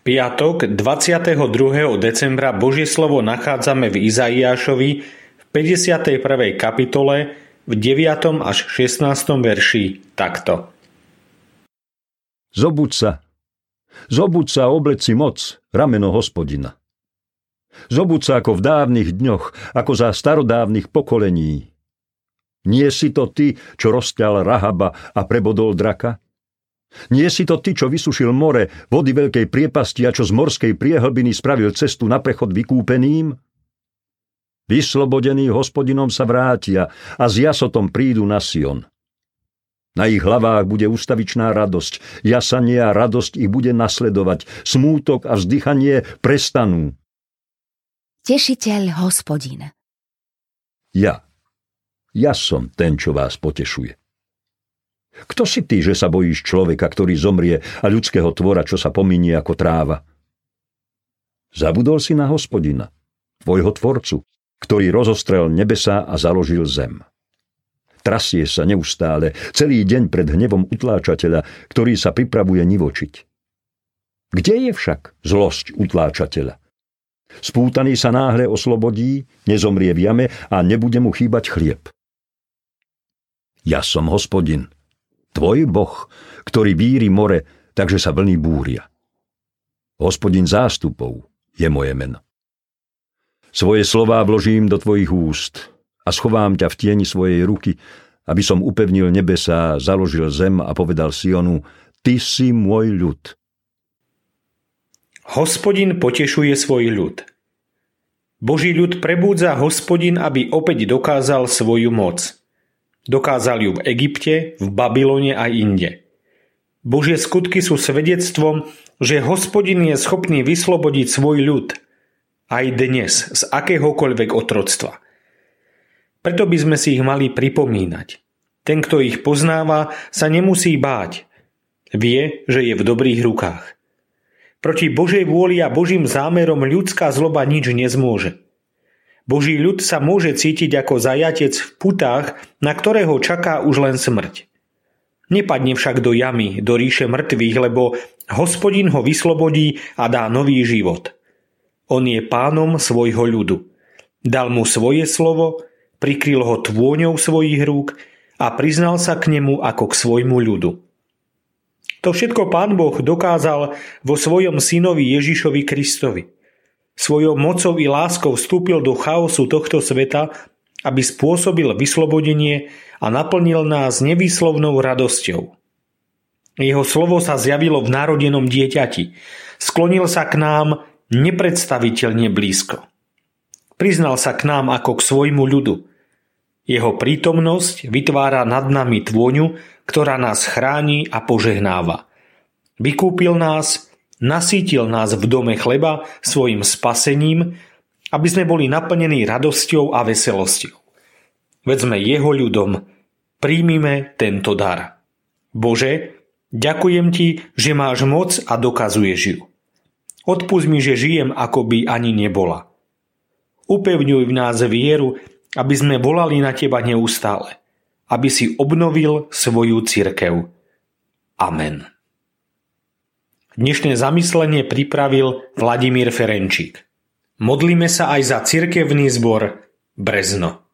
piatok 22. decembra Božie slovo nachádzame v Izaiášovi v 51. kapitole v 9. až 16. verši takto. Zobuď sa, zobuď sa obleci moc, rameno hospodina. Zobuď sa ako v dávnych dňoch, ako za starodávnych pokolení. Nie si to ty, čo rozťal Rahaba a prebodol draka? Nie si to ty, čo vysušil more, vody veľkej priepasti a čo z morskej priehlbiny spravil cestu na prechod vykúpeným? Vyslobodení hospodinom sa vrátia a s jasotom prídu na Sion. Na ich hlavách bude ustavičná radosť, jasanie a radosť ich bude nasledovať, smútok a vzdychanie prestanú. Tešiteľ hospodin. Ja. Ja som ten, čo vás potešuje. Kto si ty, že sa bojíš človeka, ktorý zomrie a ľudského tvora, čo sa pominie ako tráva? Zabudol si na hospodina, tvojho tvorcu, ktorý rozostrel nebesa a založil zem. Trasie sa neustále, celý deň pred hnevom utláčateľa, ktorý sa pripravuje nivočiť. Kde je však zlosť utláčateľa? Spútaný sa náhle oslobodí, nezomrie v jame a nebude mu chýbať chlieb. Ja som hospodin, Tvoj boh, ktorý víri more, takže sa vlny búria. Hospodin zástupov je moje meno. Svoje slová vložím do tvojich úst a schovám ťa v tieni svojej ruky, aby som upevnil nebesa, založil zem a povedal Sionu, ty si môj ľud. Hospodin potešuje svoj ľud. Boží ľud prebúdza hospodin, aby opäť dokázal svoju moc. Dokázali ju v Egypte, v Babylone a inde. Božie skutky sú svedectvom, že hospodin je schopný vyslobodiť svoj ľud aj dnes z akéhokoľvek otroctva. Preto by sme si ich mali pripomínať. Ten, kto ich poznáva, sa nemusí báť. Vie, že je v dobrých rukách. Proti Božej vôli a Božím zámerom ľudská zloba nič nezmôže. Boží ľud sa môže cítiť ako zajatec v putách, na ktorého čaká už len smrť. Nepadne však do jamy, do ríše mŕtvych, lebo hospodin ho vyslobodí a dá nový život. On je pánom svojho ľudu. Dal mu svoje slovo, prikryl ho tvôňou svojich rúk a priznal sa k nemu ako k svojmu ľudu. To všetko pán Boh dokázal vo svojom synovi Ježišovi Kristovi – svojou mocou i láskou vstúpil do chaosu tohto sveta, aby spôsobil vyslobodenie a naplnil nás nevýslovnou radosťou. Jeho slovo sa zjavilo v narodenom dieťati. Sklonil sa k nám nepredstaviteľne blízko. Priznal sa k nám ako k svojmu ľudu. Jeho prítomnosť vytvára nad nami tvôňu, ktorá nás chráni a požehnáva. Vykúpil nás Nasítil nás v dome chleba svojim spasením, aby sme boli naplnení radosťou a veselosťou. Veď sme jeho ľudom, príjmime tento dar. Bože, ďakujem ti, že máš moc a dokazuješ ju. Odpust mi, že žijem, ako by ani nebola. Upevňuj v nás vieru, aby sme volali na teba neustále, aby si obnovil svoju cirkev. Amen. Dnešné zamyslenie pripravil Vladimír Ferenčík. Modlíme sa aj za cirkevný zbor Brezno.